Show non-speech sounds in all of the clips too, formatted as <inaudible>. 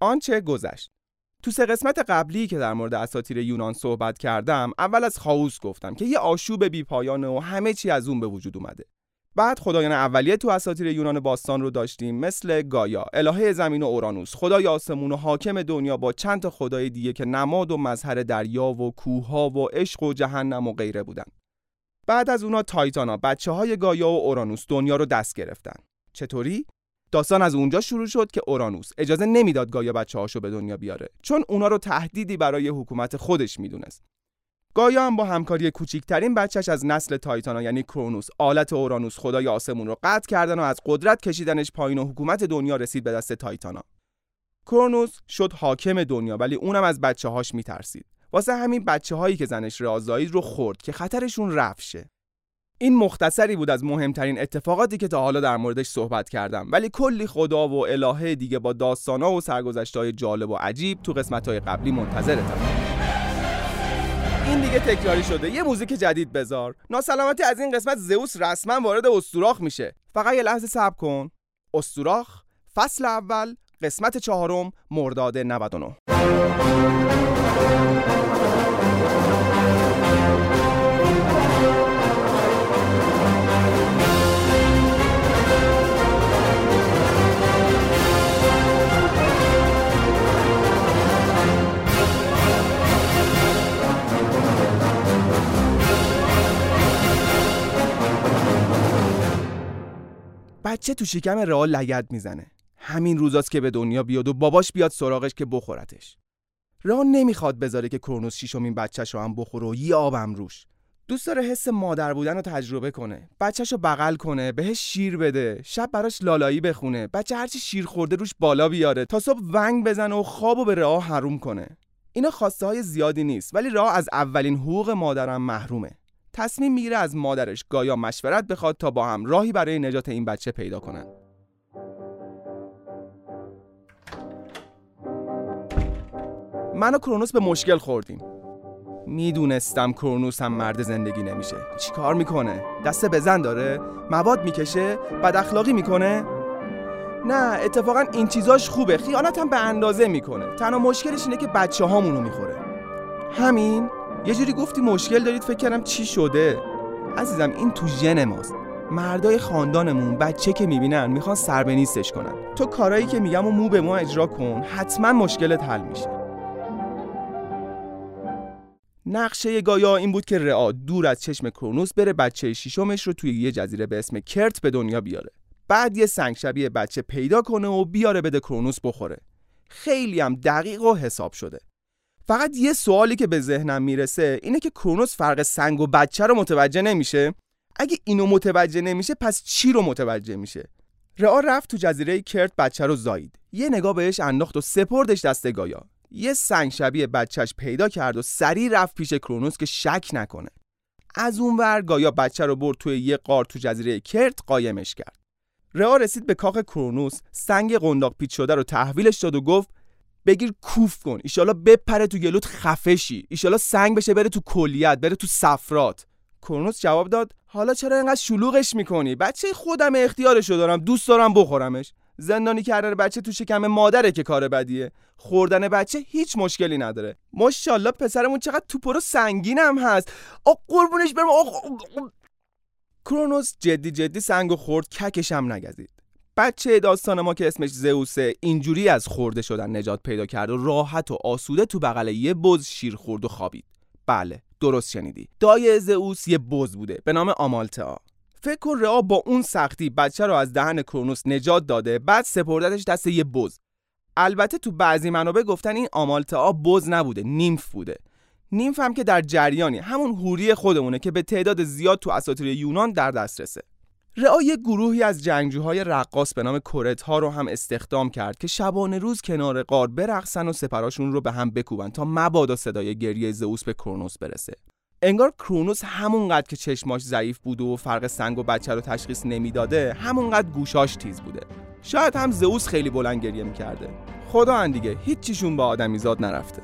آنچه گذشت تو سه قسمت قبلی که در مورد اساطیر یونان صحبت کردم اول از خاوس گفتم که یه آشوب بی پایانه و همه چی از اون به وجود اومده بعد خدایان اولیه تو اساطیر یونان باستان رو داشتیم مثل گایا، الهه زمین و اورانوس، خدای آسمون و حاکم دنیا با چند تا خدای دیگه که نماد و مظهر دریا و کوهها و عشق و جهنم و غیره بودن. بعد از اونا تایتانا، بچه های گایا و اورانوس دنیا رو دست گرفتن. چطوری؟ داستان از اونجا شروع شد که اورانوس اجازه نمی‌داد گایا بچه هاشو به دنیا بیاره چون اونا رو تهدیدی برای حکومت خودش می‌دونست. گایا هم با همکاری کوچیکترین بچهش از نسل تایتانا یعنی کرونوس آلت اورانوس خدای آسمون رو قطع کردن و از قدرت کشیدنش پایین و حکومت دنیا رسید به دست تایتانا. کرونوس شد حاکم دنیا ولی اونم از بچه هاش میترسید. واسه همین بچه هایی که زنش رازایید رو خورد که خطرشون رفت شه این مختصری بود از مهمترین اتفاقاتی که تا حالا در موردش صحبت کردم. ولی کلی خدا و الهه دیگه با داستانا و سرگذشت‌های جالب و عجیب تو قسمت‌های قبلی منتظرتم. این دیگه تکراری شده. یه موزیک جدید بذار. ناسلامتی از این قسمت زئوس رسما وارد استوراخ میشه. فقط یه لحظه صبر کن. استوراخ فصل اول قسمت چهارم مرداد 99 بچه تو شکم رئال لگد می‌زنه. همین روزاست که به دنیا بیاد و باباش بیاد سراغش که بخورتش. رئال نمی‌خواد بذاره که کرونوس شیشمین بچهش رو هم بخوره و یه آبم روش. دوست داره حس مادر بودن رو تجربه کنه. بچهش بغل کنه بهش شیر بده شب براش لالایی بخونه بچه هرچی شیر خورده روش بالا بیاره تا صبح ونگ بزنه و خواب و به راه حروم کنه. اینا خواسته های زیادی نیست ولی راه از اولین حقوق مادرم محرومه. تصمیم می‌گیره از مادرش گایا مشورت بخواد تا با هم راهی برای نجات این بچه پیدا کنن. من و کرونوس به مشکل خوردیم. می‌دونستم کرونوس هم مرد زندگی نمیشه. چیکار می‌کنه؟ دست بزن داره؟ مواد می‌کشه؟ بد اخلاقی می‌کنه؟ نه اتفاقا این چیزاش خوبه. خیانت هم به اندازه می‌کنه. تنها مشکلش اینه که بچه هامونو می‌خوره. همین؟ یه جوری گفتی مشکل دارید فکر کردم چی شده. عزیزم این تو ژن ماست. مردای خاندانمون بچه که می‌بینن می‌خوان سر به نیستش کنن. تو کارایی که میگم و مو به مو اجرا کن حتما مشکلت حل میشه. نقشه گایا این بود که رعا دور از چشم کرونوس بره بچه شیشمش رو توی یه جزیره به اسم کرت به دنیا بیاره. بعد یه سنگ شبیه بچه پیدا کنه و بیاره بده کرونوس بخوره. خیلی هم دقیق و حساب شده. فقط یه سوالی که به ذهنم می‌رسه اینه که کرونوس فرق سنگ و بچه رو متوجه نمیشه. اگه اینو متوجه نمیشه پس چی رو متوجه میشه؟ رئا رفت تو جزیره کرت بچه رو زایید یه نگاه بهش انداخت و سپردش دست گایا. یه سنگ شبیه بچهش پیدا کرد و سریع رفت پیش کرونوس که شک نکنه. از اون ور گایا بچه رو برد توی یه قار تو جزیره کرت قایمش کرد. رئا رسید به کاخ کرونوس. سنگ قنداق پیچ شده رو تحویلش داد و گفت بگیر کوفت کن. ایشالا بپره تو گلوت خفه شی. ایشالا سنگ بشه بره تو کلیت بره تو صفرات کرونوس جواب داد حالا چرا اینقدر شلوغش می‌کنی؟ بچه خودم اختیارشو دارم دوست دارم بخورمش. زندانی کردن بچه تو شکم مادره که کار بدیه. خوردن بچه هیچ مشکلی نداره. ماشاءالله پسرمون چقدر توپر و سنگینم هست. آ قربونش برم. آ کرونوس جدی جدی سنگو خورد ککش هم نگزید. بچه داستان ما که اسمش زئوسه اینجوری از خورده شدن نجات پیدا کرد و راحت و آسوده تو بغل یه بز شیر خورد و خوابید. بله درست شنیدی. دای زئوس یه بز بوده به نام آمالتا فکر رئا با اون سختی بچه رو از دهن کرونوس نجات داده بعد سپردتش دست یه بز. البته تو بعضی منابع گفتن این آمالتا بز نبوده نیمف بوده. نیمف هم که در جریانی همون هوری خودمونه که به تعداد زیاد تو اساطیر یونان در دسترسه. رئا یک گروهی از جنگجوهای رقاص به نام کورت ها رو هم استخدام کرد که شبانه روز کنار قار برقصن و سپراشون رو به هم بکوبن تا مبادا صدای گریه زئوس به کرونوس برسه. انگار کرونوس همونقدر که چشماش ضعیف بود و فرق سنگ و بچه رو تشخیص نمی‌داده همونقدر گوشاش تیز بوده. شاید هم زئوس خیلی بلند گریه می‌کرده. خدا دیگه هیچیشون به آدمیزاد نرفته.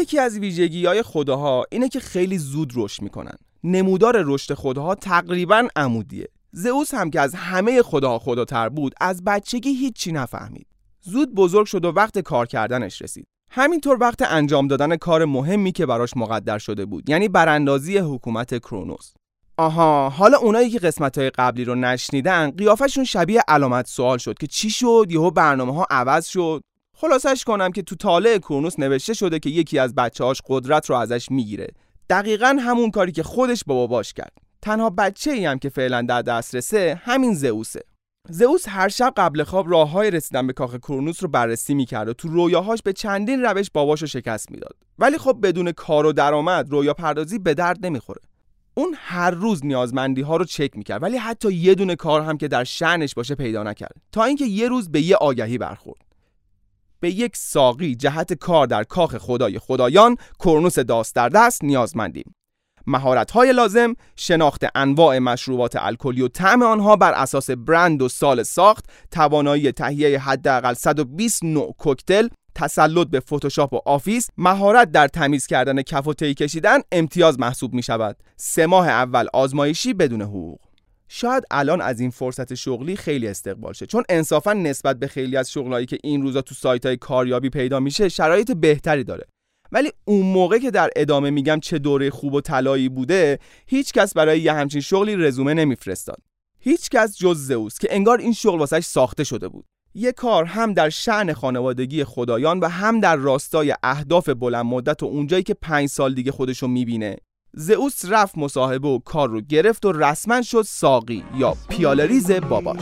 یکی از ویژگی های خداها اینه که خیلی زود رشد می‌کنن. نمودار رشد خداها تقریبا عمودیه. زئوس هم که از همه خداها خداتر بود از بچگی هیچی نفهمید. زود بزرگ شد و وقت کار کردنش رسید. همینطور وقت انجام دادن کار مهمی که براش مقدر شده بود یعنی براندازی حکومت کرونوس. آها حالا اونایی که قسمت های قبلی رو نشنیدن قیافشون شبیه علامت سوال شد که چی شد؟ یهو برنامه ها عوض شد. خلاصش کنم که تو طالع کرونوس نوشته شده که یکی از بچه‌هاش قدرت رو ازش می‌گیره. دقیقا همون کاری که خودش با باباش کرد. تنها بچه ای هم که فعلا در دسترسه همین زئوسه. زئوس هر شب قبل خواب راه های رسیدن به کاخ کرونوس رو بررسی می‌کرد و تو رویاهاش به چندین روش باباشو شکست می‌داد. ولی خب بدون کار و درآمد رویا پردازی به درد نمی‌خوره. اون هر روز نیازمندی ها رو چک می‌کرد ولی حتی یه دونه کار هم که در شعنش باشه پیدا نکرد. تا اینکه یه روز به یه آگهی برخورد. به یک ساقی جهت کار در کاخ خدای خدایان کرونوس داست در دست نیازمندیم. های لازم شناخت انواع مشروبات الکلی و طعم آنها بر اساس برند و سال ساخت توانایی تهیه حداقل 120 نوع کوکتل تسلط به فتوشاپ و آفیس مهارت در تمیز کردن کف و کشیدن امتیاز محسوب می شود سه ماه اول آزمایشی بدون حقوق. شاید الان از این فرصت شغلی خیلی استقبال شه. چون انصافا نسبت به خیلی از شغلایی که این روزا تو سایت های کاریابی پیدا میشه شرایط بهتری داره. ولی اون موقع که در ادامه میگم چه دوره خوب و طلایی بوده هیچ کس برای یه همچین شغلی رزومه نمیفرستاد. هیچ کس جز زئوس که انگار این شغل واسش ساخته شده بود. یه کار هم در شعن خانوادگی خدایان و هم در راستای اهداف بلند مدت و اونجایی که پنج سال دیگه خودشو می‌بینه زئوس رفت مصاحبه و کار رو گرفت و رسما شد ساقی یا پیالریز باباش.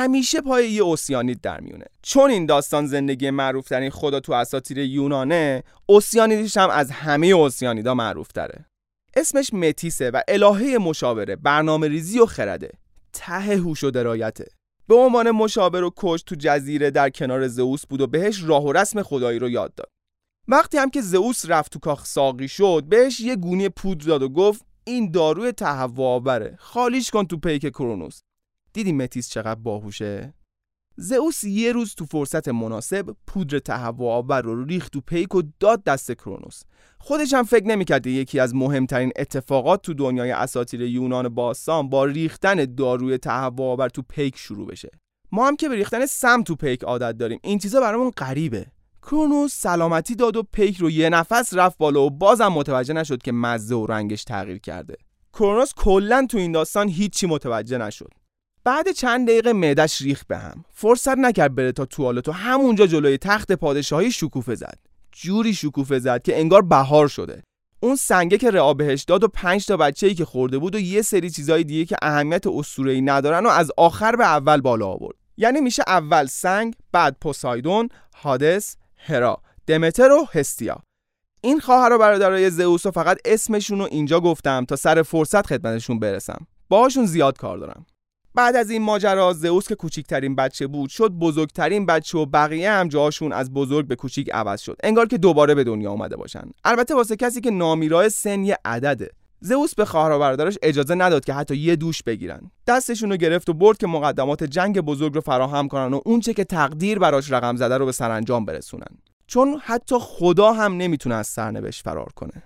همیشه پای یه اوسیانید در میونه. چون این داستان زندگی معروف ترین خدا تو اساطیر یونانه اوسیانیدش هم از همه اوسیانیدا معروف تره. اسمش متیسه و الهه مشاوره برنامه ریزی و خرده. ته هوش و درایته. به عنوان مشاور و کش تو جزیره در کنار زئوس بود و بهش راه و رسم خدایی رو یاد داد. وقتی هم که زئوس رفت تو کاخ ساقی شد بهش یه گونی پودر داد و گفت این داروی تهوع خالیش کن تو پیک کرونوس. دیدی متیس چقدر باهوشه؟ زئوس یه روز تو فرصت مناسب پودر تهوع آور رو ریخت تو پیک و داد دست کرونوس. خودش هم فکر نمی‌کرد یکی از مهمترین اتفاقات تو دنیای اساطیر یونان باستان با ریختن داروی تهوع آور تو پیک شروع بشه. ما هم که به ریختن سم تو پیک عادت داریم. این چیزا برامون غریبه. کرونوس سلامتی داد و پیک رو یه نفس رفت بالا و بازم متوجه نشد که مزه و رنگش تغییر کرده. کرونوس کلا تو این داستان هیچی متوجه نشد. بعد چند دقیقه معدش ریخ به هم. فرصت نکرد بره تا توالت و همونجا جلوی تخت پادشاهی شکوفه زد. جوری شکوفه زد که انگار بهار شده. اون سنگه که رعا بهش داد و پنج تا بچه ای که خورده بود و یه سری چیزای دیگه که اهمیت ای ندارن و از آخر به اول بالا آورد. یعنی میشه اول سنگ بعد پوسایدون هادس هرا دمتر و هستیا. این خواهر و برادرای زئوس فقط اسمشون رو اینجا گفتم تا سر فرصت خدمتشون برسم. باهاشون زیاد کار دارم. بعد از این ماجرا زئوس که کوچیکترین بچه بود شد بزرگترین بچه و بقیه هم جاشون از بزرگ به کوچیک عوض شد. انگار که دوباره به دنیا آمده باشن. البته واسه کسی که نامیرای سن یه عدده. زئوس به خواهر برادرش اجازه نداد که حتی یه دوش بگیرن. دستشون رو گرفت و برد که مقدمات جنگ بزرگ رو فراهم کنن و اونچه که تقدیر براش رقم زده رو به سرانجام برسونن. چون حتی خدا هم نمی‌تونه از سرنوشت فرار کنه.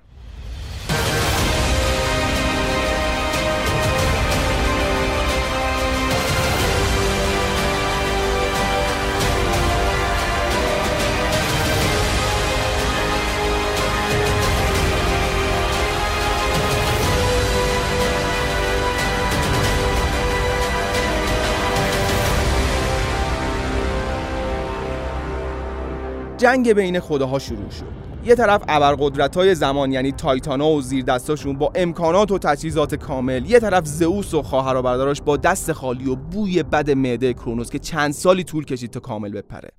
جنگ بین خداها شروع شد. یه طرف ابرقدرت های زمان یعنی تایتانا و زیر دستاشون با امکانات و تجهیزات کامل یه طرف زئوس و خواهر و برادراش با دست خالی و بوی بد معده کرونوس که چند سالی طول کشید تا کامل بپره.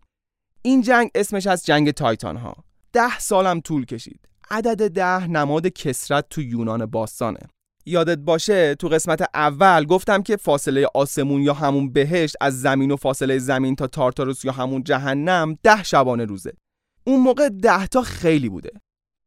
این جنگ اسمش از جنگ تایتان ها ده سالم طول کشید. عدد ده نماد کسرت تو یونان باستانه. یادت باشه تو قسمت اول گفتم که فاصله آسمون یا همون بهشت از زمین و فاصله زمین تا تارتاروس یا همون جهنم ده شبانه روزه. اون موقع ده تا خیلی بوده.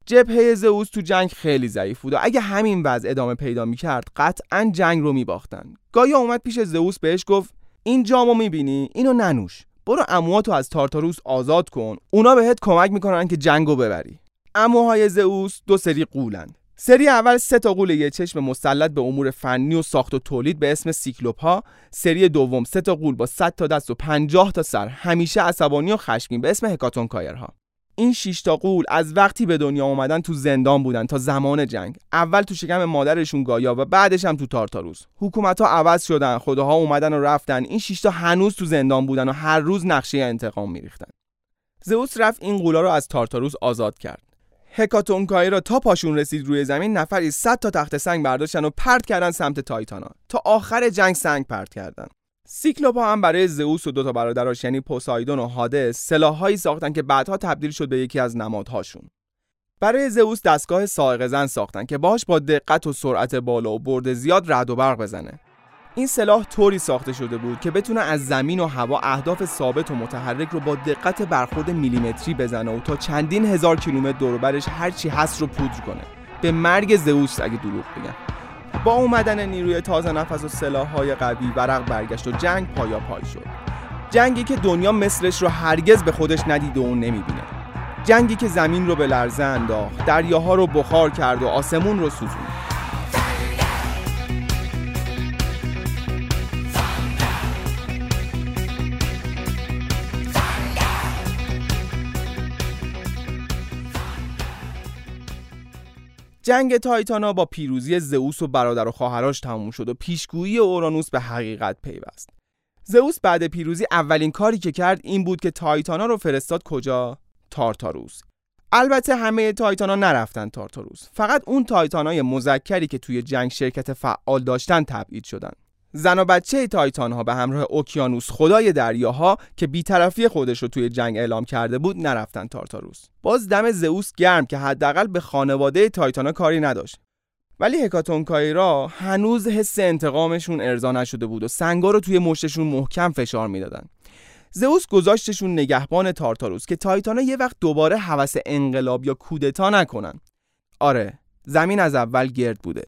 جبهه زئوس تو جنگ خیلی ضعیف بود و اگه همین وضع ادامه پیدا می‌کرد قطعا جنگ رو میباختن. گایا اومد پیش زئوس بهش گفت این جامو می‌بینی؟ اینو ننوش. برو امواتو از تارتاروس آزاد کن. اونا بهت کمک می‌کنن که جنگو ببری. اموهای زئوس دو سری قولند سری اول سه تا قول چشم مسلط به امور فنی و ساخت و تولید به اسم سیکلوپا سری دوم سه تا قول با 100 تا دست و 50 تا سر. همیشه عصبانی و خشمگین به اسم هکاتون کایرها این 6 تا قول از وقتی به دنیا اومدن تو زندان بودن تا زمان جنگ. اول تو شکم مادرشون گایا و بعدش هم تو تارتاروس. حکومت ها عوض شدن خداها اومدن و رفتن. این 6 تا هنوز تو زندان بودن و هر روز نقشه انتقام میریختن. زئوس رفت این قولا رو از تارتاروس آزاد کرد. هکاتونکای را تا پاشون رسید روی زمین نفری 100 تا تخت سنگ برداشتن و پرت کردن سمت تایتانا تا آخر جنگ سنگ پرت کردن. سیکلوپا هم برای زئوس و دوتا برادراش یعنی پوسایدون و هادس سلاحهایی ساختن که بعدها تبدیل شد به یکی از نمادهاشون. برای زئوس دستگاه سائق زن ساختن که باش با دقت و سرعت بالا و برد زیاد رد و برق بزنه. این سلاح طوری ساخته شده بود که بتونه از زمین و هوا اهداف ثابت و متحرک رو با دقت برخورد میلیمتری بزنه و تا چندین هزار کیلومتر دور برش هر چی هست رو پودر کنه. به مرگ زئوس اگه دروغ بگم. با اومدن نیروی تازه نفس و سلاحهای قوی ورق برگشت و جنگ پایا پای شد. جنگی که دنیا مثلش رو هرگز به خودش ندیده و نمی‌بینه. جنگی که زمین رو به لرزه انداخت دریاها رو بخار کرد و آسمون رو سوزوند. جنگ تایتانا با پیروزی زئوس و برادر و خواهرش تموم شد و پیشگویی اورانوس به حقیقت پیوست. زئوس بعد پیروزی اولین کاری که کرد این بود که تایتانا رو فرستاد کجا؟ تارتاروس. البته همه تایتانا نرفتن تارتاروس. فقط اون تایتانای مذکری که توی جنگ شرکت فعال داشتن تبعید شدن. زن و بچه تایتان ها به همراه اوکیانوس خدای دریاها که بیطرفی خودش رو توی جنگ اعلام کرده بود نرفتن تارتاروس. باز دم زئوس گرم که حداقل به خانواده تایتانا کاری نداشت. ولی هکاتون کایرا هنوز حس انتقامشون ارضا نشده بود و سنگا رو توی مشتشون محکم فشار می‌دادن. زئوس گذاشتشون نگهبان تارتاروس که تایتانا یه وقت دوباره هوس انقلاب یا کودتا نکنن. آره زمین از اول گرد بوده.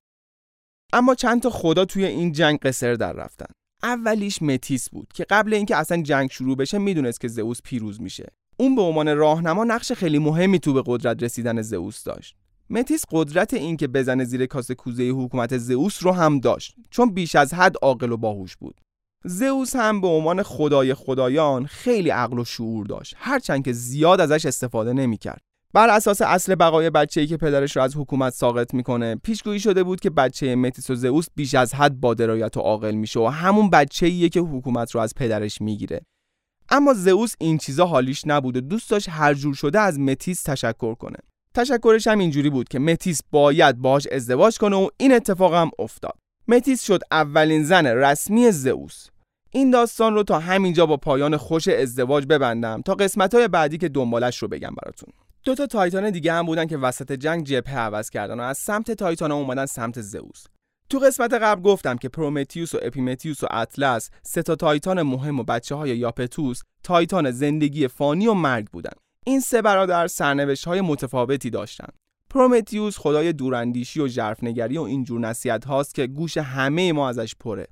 اما چند تا خدا توی این جنگ قصر در رفتن. اولیش متیس بود که قبل اینکه اصلا جنگ شروع بشه می‌دونست که زئوس پیروز میشه. اون به عنوان راهنما نقش خیلی مهمی تو به قدرت رسیدن زئوس داشت. متیس قدرت این که بزنه زیر کاسه کوزه حکومت زئوس رو هم داشت چون بیش از حد عاقل و باهوش بود. زئوس هم به عنوان خدای خدایان خیلی عقل و شعور داشت هرچند که زیاد ازش استفاده نمی‌کرد. بر اساس اصل بقای بچه‌ای که پدرش رو از حکومت ساقط می‌کنه پیشگویی شده بود که بچه متیس و زئوس بیش از حد با درایت و عاقل میشه و همون بچه‌ایه که حکومت رو از پدرش می‌گیره. اما زئوس این چیزا حالیش نبود و دوست داشت هر جور شده از متیس تشکر کنه. تشکرش هم اینجوری بود که متیس باید باهاش ازدواج کنه و این اتفاق هم افتاد. متیس شد اولین زن رسمی زئوس. این داستان رو تا همینجا با پایان خوش ازدواج ببندم. تا قسمت های بعدی که دنبالش رو بگم براتون. دو تا تایتان دیگه هم بودن که وسط جنگ جبهه عوض کردن و از سمت تایتان اومدن سمت زئوس. تو قسمت قبل گفتم که پرومتیوس و اپیمتیوس و اطلس سه تا تایتان مهم و بچه های یاپتوس تایتان زندگی فانی و مرگ بودن. این سه برادر سرنوشت های متفاوتی داشتن. پرومتیوس خدای دوراندیشی و ژرفنگری و اینجور نصیحت هاست که گوش همه ما ازش پره.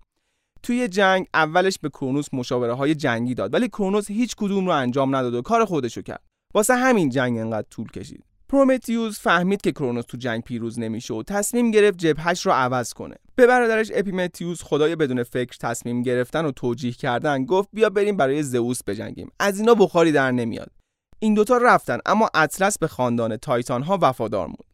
توی جنگ اولش به کرونوس مشاوره های جنگی داد ولی کرونوس هیچ کدوم رو انجام نداد و کار خودشو کرد. واسه همین جنگ انقدر طول کشید. پرومتیوس فهمید که کرونوس تو جنگ پیروز نمیشه و تصمیم گرفت جبهش رو عوض کنه. به برادرش اپیمتیوس خدای بدون فکر تصمیم گرفتن و توجیه کردن گفت بیا بریم برای زئوس بجنگیم. از اینا بخاری در نمیاد. این دوتا رفتن اما اطلس به خاندان تایتان ها وفادار موند.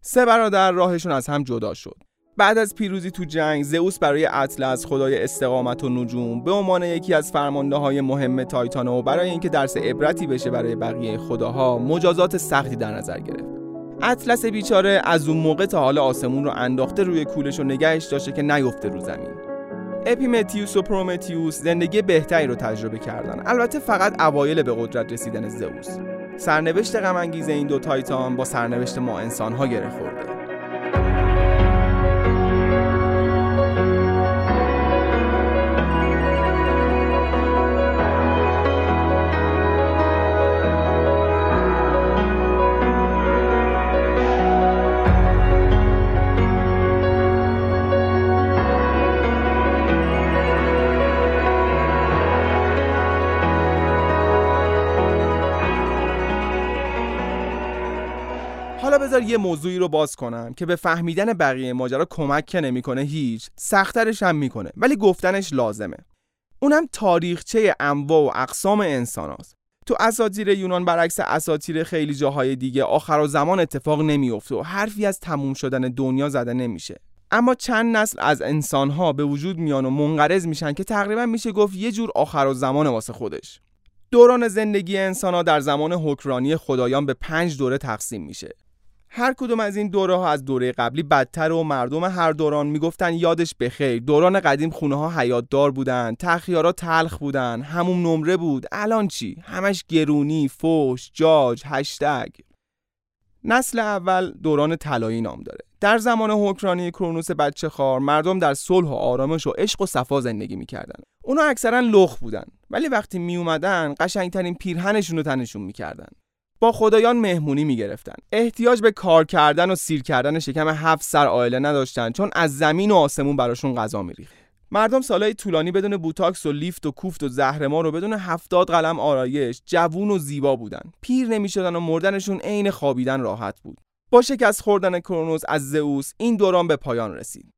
سه برادر راهشون از هم جدا شد. بعد از پیروزی تو جنگ زئوس برای اطلس خدای استقامت و نجوم به عنوان یکی از فرمانده های مهم تایتان و برای اینکه درس عبرتی بشه برای بقیه خداها مجازات سختی در نظر گرفت. اطلس بیچاره از اون موقع تا حال آسمون رو انداخته روی کولش و نگهش داشته که نیفته رو زمین. اپیمتیوس و پرومتیوس زندگی بهتری رو تجربه کردن. البته فقط اوایل به قدرت رسیدن زئوس. سرنوشت غم این دو تایتان با سرنوشت ما انسان ها گره خورده. بذار یه موضوعی رو باز کنم که به فهمیدن بقیه ماجرا کمک که نمی‌کنه هیچ سخترش هم می‌کنه ولی گفتنش لازمه. اونم تاریخچه انواع و اقسام انسان هست. تو اساطیر یونان برعکس اساطیر خیلی جاهای دیگه آخر و زمان اتفاق نمیفته و حرفی از تموم شدن دنیا زده نمیشه. اما چند نسل از انسانها به وجود میان و منقرض میشن که تقریبا میشه گفت یه جور آخر و زمان واسه خودش. دوران زندگی انسان در زمان حکرانی خدایان به پنج دوره تقسیم میشه. هر کدوم از این دوره ها از دوره قبلی بدتر و مردم هر دوران می‌گفتن یادش بخیر دوران قدیم خونه ها حیاتدار بودن تخیارا تلخ بودن همون نمره بود. الان چی؟ همش گرونی فوش جاج هشتگ. نسل اول دوران طلایی نام داره. در زمان حکرانی کرونوس بچه خار مردم در صلح و آرامش و عشق و صفا زندگی می‌کردن. اونا اکثرا لخ بودن ولی وقتی می اومدن قشنگترین پیرهنشون رو تنشون می‌کردن. با خدایان مهمونی می‌گرفتن. احتیاج به کار کردن و سیر کردن شکم هفت سر آیله نداشتن چون از زمین و آسمون براشون غذا میریخت. مردم سالهای طولانی بدون بوتاکس و لیفت و کوفت و زهرمار و بدون هفتاد قلم آرایش جوون و زیبا بودن. پیر نمی‌شدن و مردنشون عین خوابیدن راحت بود. با شکست خوردن کرونوس از زئوس این دوران به پایان رسید.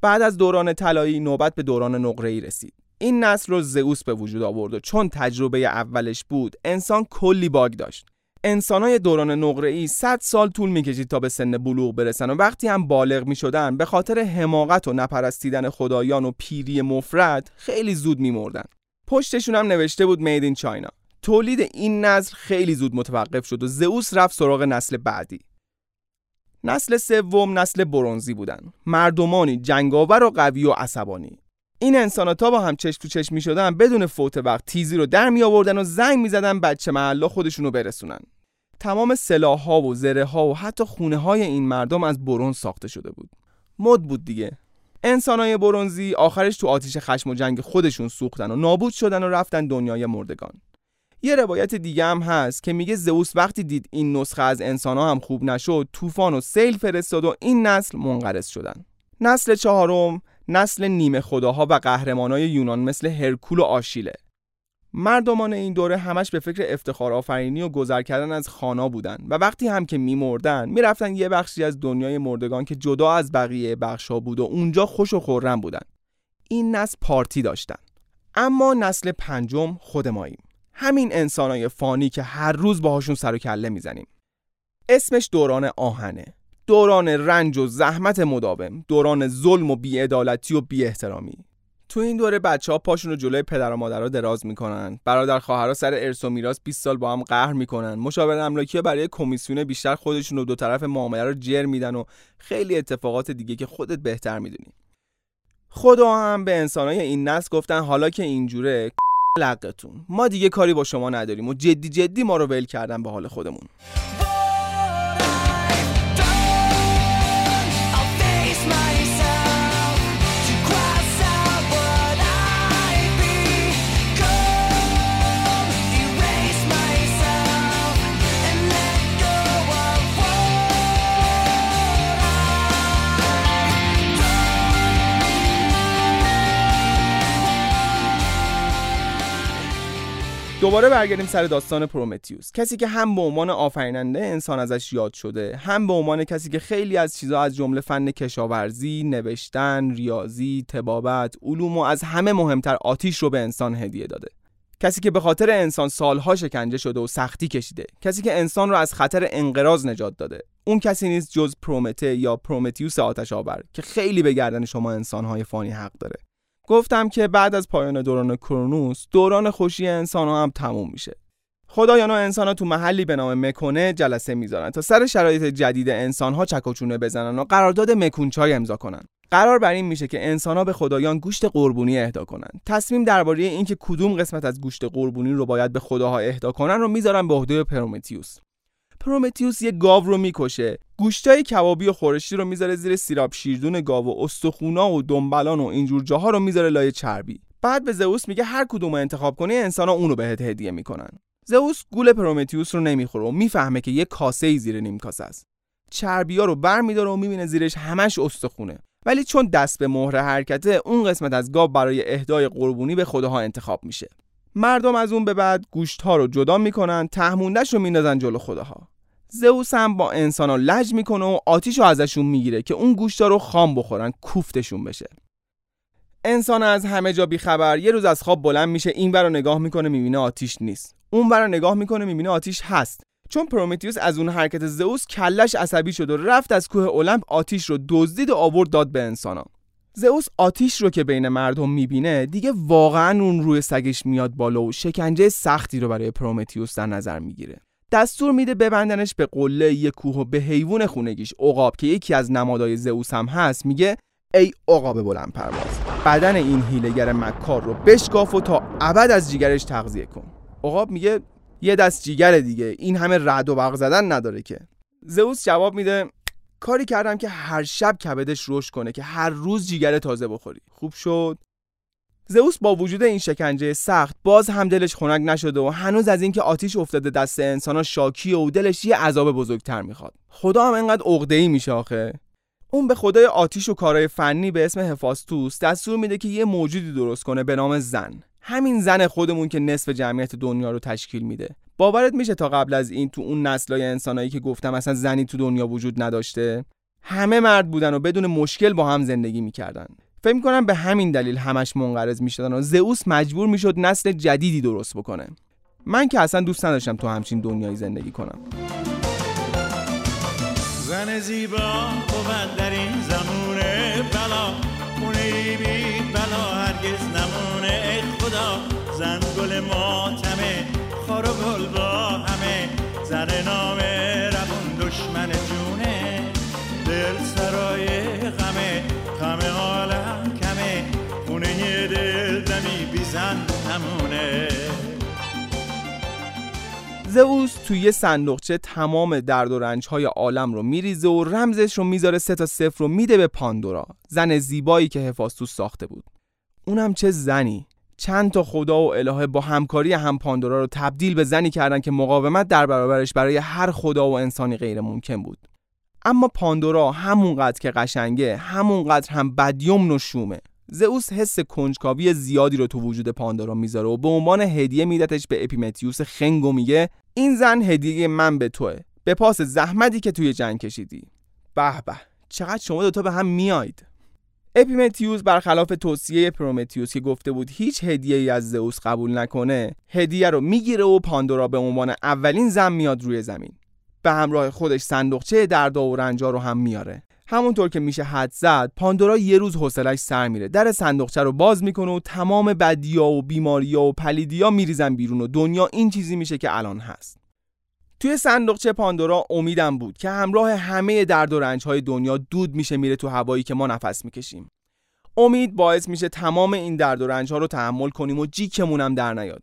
بعد از دوران طلایی نوبت به دوران نقره‌ای رسید. این نسل رو زئوس به وجود آورد و چون تجربه اولش بود انسان کلی باگ داشت. انسانای دوران نقره‌ای 100 سال طول می‌کشید تا به سن بلوغ برسن و وقتی هم بالغ می‌شدن به خاطر حماقت و نپرستیدن خدایان و پیری مفرد خیلی زود میمردن. پشتشون هم نوشته بود مید این چاینا تولید این نسل خیلی زود متوقف شد و زئوس رفت سراغ نسل بعدی. نسل سوم نسل برونزی بودن. مردمانی جنگاور و قوی و عصبانی. این انسان تا با هم چشم تو چشم می شدن بدون فوت وقت تیزی رو در می آوردن و زنگ می زدن بچه محلا خودشون برسونن. تمام سلاح ها و زره ها و حتی خونه های این مردم از برونز ساخته شده بود. مد بود دیگه. انسانای برونزی آخرش تو آتیش خشم و جنگ خودشون سوختن و نابود شدن و رفتن دنیای مردگان. یه روایت دیگه هم هست که میگه زئوس وقتی دید این نسخه از انسان ها هم خوب نشد طوفان و سیل فرستاد و این نسل منقرض شدن. نسل چهارم نسل نیمه خداها و قهرمانای یونان مثل هرکول و آشیله. مردمان این دوره همش به فکر افتخار آفرینی و گذر کردن از خانا بودن و وقتی هم که میمردن می‌رفتن یه بخشی از دنیای مردگان که جدا از بقیه بخشا بود و اونجا خوش و خورم بودن. این نسل پارتی داشتن. اما نسل پنجم خود ماییم. همین انسانای فانی که هر روز باهاشون سر و کله می‌زنیم. اسمش دوران آهنه. دوران رنج و زحمت مداوم. دوران ظلم و بیعدالتی و احترامی تو این دوره بچه ها پاشون رو جلوی پدر و مادرها دراز می‌کنن. برادر خواهرها سر ارث و میراث 20 سال با هم قهر می‌کنن. مشاور املاکی برای کمیسیون بیشتر خودشون رو دو طرف معامله رو جر میدن و خیلی اتفاقات دیگه که خودت بهتر می‌دونی. خدا هم به انسانای این نسل گفتن حالا که اینجوره <clears throat> لقتون ما دیگه کاری با شما نداریم و جدی جدی ما رو ول کردن به حال خودمون. دوباره برگردیم سر داستان پرومتیوس. کسی که هم به عنوان آفریننده انسان ازش یاد شده هم به عنوان کسی که خیلی از چیزها از جمله فن کشاورزی نوشتن ریاضی تبابت علوم و از همه مهمتر آتیش رو به انسان هدیه داده. کسی که به خاطر انسان سالها شکنجه شده و سختی کشیده. کسی که انسان رو از خطر انقراض نجات داده. اون کسی نیست جز پرومته یا پرومتیوس آتش آور که خیلی به گردن شما انسانهای فانی حق داره. گفتم که بعد از پایان دوران کرونوس دوران خوشی انسان ها هم تموم میشه. خدایان و انسان ها تو محلی به نام مکونه جلسه می‌ذارن تا سر شرایط جدید انسان ها چکوچونه بزنن و قرارداد مکونچای امضا کنن. قرار بر این میشه که انسان ها به خدایان گوشت قربونی اهدا کنن. تصمیم درباره اینکه کدوم قسمت از گوشت قربونی رو باید به خداها اهدا کنن رو می‌ذارن به عهده پرومتیوس. پرومتیوس یه گاو رو می‌کشه. گوشتای کبابی و خورشتی رو می‌ذاره زیر سیراب شیردون گاو و استخونا و دنبلان و اینجور جاها رو می‌ذاره لای چربی. بعد به زئوس میگه هر کدوم انتخاب کنی انسانا اونو بهت هدیه می‌کنن. زئوس گول پرومتیوس رو نمی‌خوره و می‌فهمه که یه کاسه ای زیر نیم کاسه است. چربیا رو برمیداره و می‌بینه زیرش همش استخونه. ولی چون دست به مهر حرکته اون قسمت از گاو برای اهدای قربونی به خداها انتخاب میشه. مردم از اون به بعد گوشت ها رو جدا می‌کنن تهموندش رو میندازن جلو خداها. زئوس هم با انسانا لج می‌کنه و آتیش رو ازشون می‌گیره که اون گوشتا رو خام بخورن کوفتشون بشه. انسان از همه جا بیخبر یه روز از خواب بلند میشه این رو نگاه می‌کنه می‌بینه آتیش نیست. اون رو نگاه می‌کنه می‌بینه آتیش هست. چون پرومتیوس از اون حرکت زئوس کلش عصبی شد و رفت از کوه المپ آتیش رو دزدید و آورد داد به انسانا. زئوس آتیش رو که بین مردم می‌بینه دیگه واقعا اون روی سگش میاد بالا و شکنجه سختی رو برای پرومتیوس در نظر می‌گیره. دستور میده ببندنش به قله یه کوه و به حیوان خونگیش. عقاب که یکی از نمادهای زئوس هم هست میگه ای عقاب بلند پرواز بدن این هیلگر مکار رو بشکاف و تا ابد از جیگرش تغذیه کن. عقاب میگه یه دست جیگر دیگه این همه رد و برق زدن نداره که. زئوس جواب میده کاری کردم که هر شب کبدش رشد کنه که هر روز جیگر تازه بخوری. خوب شد؟ زئوس با وجود این شکنجه سخت باز هم دلش خنک نشده و هنوز از اینکه آتیش افتاده دست انسانا شاکی و دلش یه عذاب بزرگتر می‌خواد. خدا هم انقدر ای میشه آخه. اون به خدای آتیش و کارهای فنی به اسم هفاستوس دستور میده که یه موجودی درست کنه به نام زن. همین زن خودمون که نصف جمعیت دنیا رو تشکیل میده. باورت میشه تا قبل از این تو اون نسلای انسانایی که گفتم اصلا زنی تو دنیا وجود نداشته همه مرد بودن و بدون مشکل با هم زندگی می‌کردن. فکر می‌کنم به همین دلیل همش منقرض می‌شدن و زئوس مجبور می‌شد نسل جدیدی درست بکنه. من که اصلا دوست نداشتم تو همچین دنیایی زندگی کنم. زن زیبا بود در این زمونه بلا. خونه بی بلا هرگز نمونه خدا. زن گل ماتمه خار و گل با همه زن نامه روون دشمن جونه. دل سرای غمه غم عالم کمه. خونه دل دمی بی زن نمونه زئوس توی یه صندوقچه تمام درد و رنج های عالم رو میریزه و رمزش رو می‌ذاره سه تا صفر رو میده به پاندورا زن زیبایی که هفاستوس ساخته بود. اونم چه زنی؟ چند تا خدا و الهه با همکاری هم پاندورا رو تبدیل به زنی کردن که مقاومت در برابرش برای هر خدا و انسانی غیر ممکن بود. اما پاندورا همونقدر که قشنگه همونقدر هم بدیوم و شومه زئوس حس کنجکاوی زیادی رو تو وجود پاندورا می‌ذاره و به عنوان هدیه میدتش به اپیمتیوس خنگ و میگه این زن هدیه من به توه. به پاس زحمتی که توی جنگ کشیدی. به به. چقدر شما دوتا به هم میاید؟ اپیمتیوس برخلاف توصیه پرومتیوس که گفته بود هیچ هدیه ای از زئوس قبول نکنه هدیه رو می‌گیره و پاندورا به عنوان اولین زن میاد روی زمین. به همراه خودش صندوقچه دردا و رنجا رو هم میاره. همونطور که میشه حد زد پاندورا یه روز حوصلش سر میره. در صندوقچه رو باز می‌کنه و تمام بدیا و بیماریا و پلیدیا میریزن بیرون و دنیا این چیزی میشه که الان هست. توی صندوقچه پاندورا امیدم بود که همراه همه درد و رنج های دنیا دود میشه میره تو هوایی که ما نفس می‌کشیم. امید باعث میشه تمام این درد و رنج ها رو تحمل کنیم و جیکمون هم در نیاد.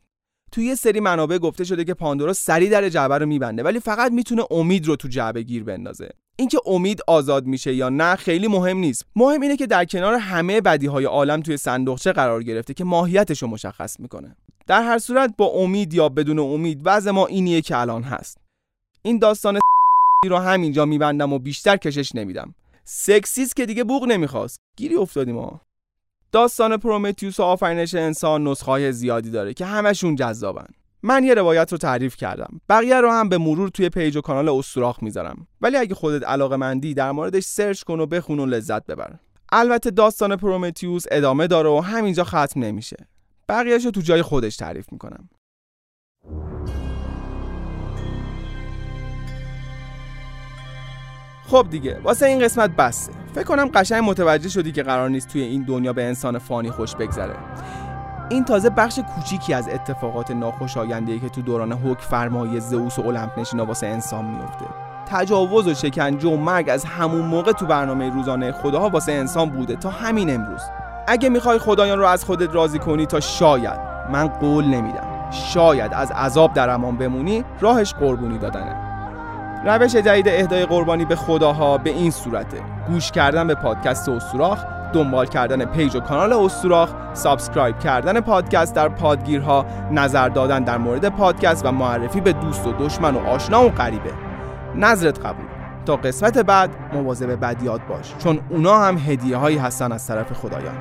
توی یه سری منابع گفته شده که پاندورا سری در جعبه رو میبنده ولی فقط می‌تونه امید رو تو جعبه گیر بندازه. اینکه امید آزاد میشه یا نه خیلی مهم نیست. مهم اینه که در کنار همه بدی های عالم توی صندوقچه قرار گرفته که ماهیتش رو مشخص می‌کنه. در هر صورت با امید یا بدون امید وضع ما اینیه که الان هست. این داستان رو همینجا میبندم و بیشتر کشش نمیدم. سکسیست که دیگه بوق نمی‌خواست. گیری افتادیم ما داستان پرومتیوس و آفرینش انسان نسخه زیادی داره که همشون جذابن. من یه روایت رو تعریف کردم. بقیه رو هم به مرور توی page و کانال استوراخ می‌ذارم. ولی اگه خودت علاقه مندی در موردش search کن و بخون و لذت ببر. البته داستان پرومتیوس ادامه داره و همینجا ختم نمیشه. بقیهش رو تو جای خودش تعریف می‌کنم. خب دیگه واسه این قسمت بسته فکر کنم قشنگ متوجه شدی که قرار نیست توی این دنیا به انسان فانی خوش بگذره. این تازه بخش کوچیکی از اتفاقات ناخوشاینده‌ای که تو دوران حکم فرمایی زئوس و المپ نشینا واسه انسان میفته تجاوز و شکنجه و مرگ از همون موقع تو برنامه روزانه خداها واسه انسان بوده تا همین امروز. اگه می‌خوای خدایان رو از خودت راضی کنی تا شاید. من قول نمیدم. شاید از عذاب در امان بمونی راهش قربونی دادنه. روش جدید اهدای قربانی به خداها به این صورته. گوش کردن به پادکست استوراخ دنبال کردن page و کانال استوراخ subscribe کردن پادکست در پادگیرها نظر دادن در مورد پادکست و معرفی به دوست و دشمن و آشنا و غریبه. نظرت قبول؟ تا قسمت بعد مواظب بدیات باش چون اونا هم هدیه هایی هستن از طرف خدایان.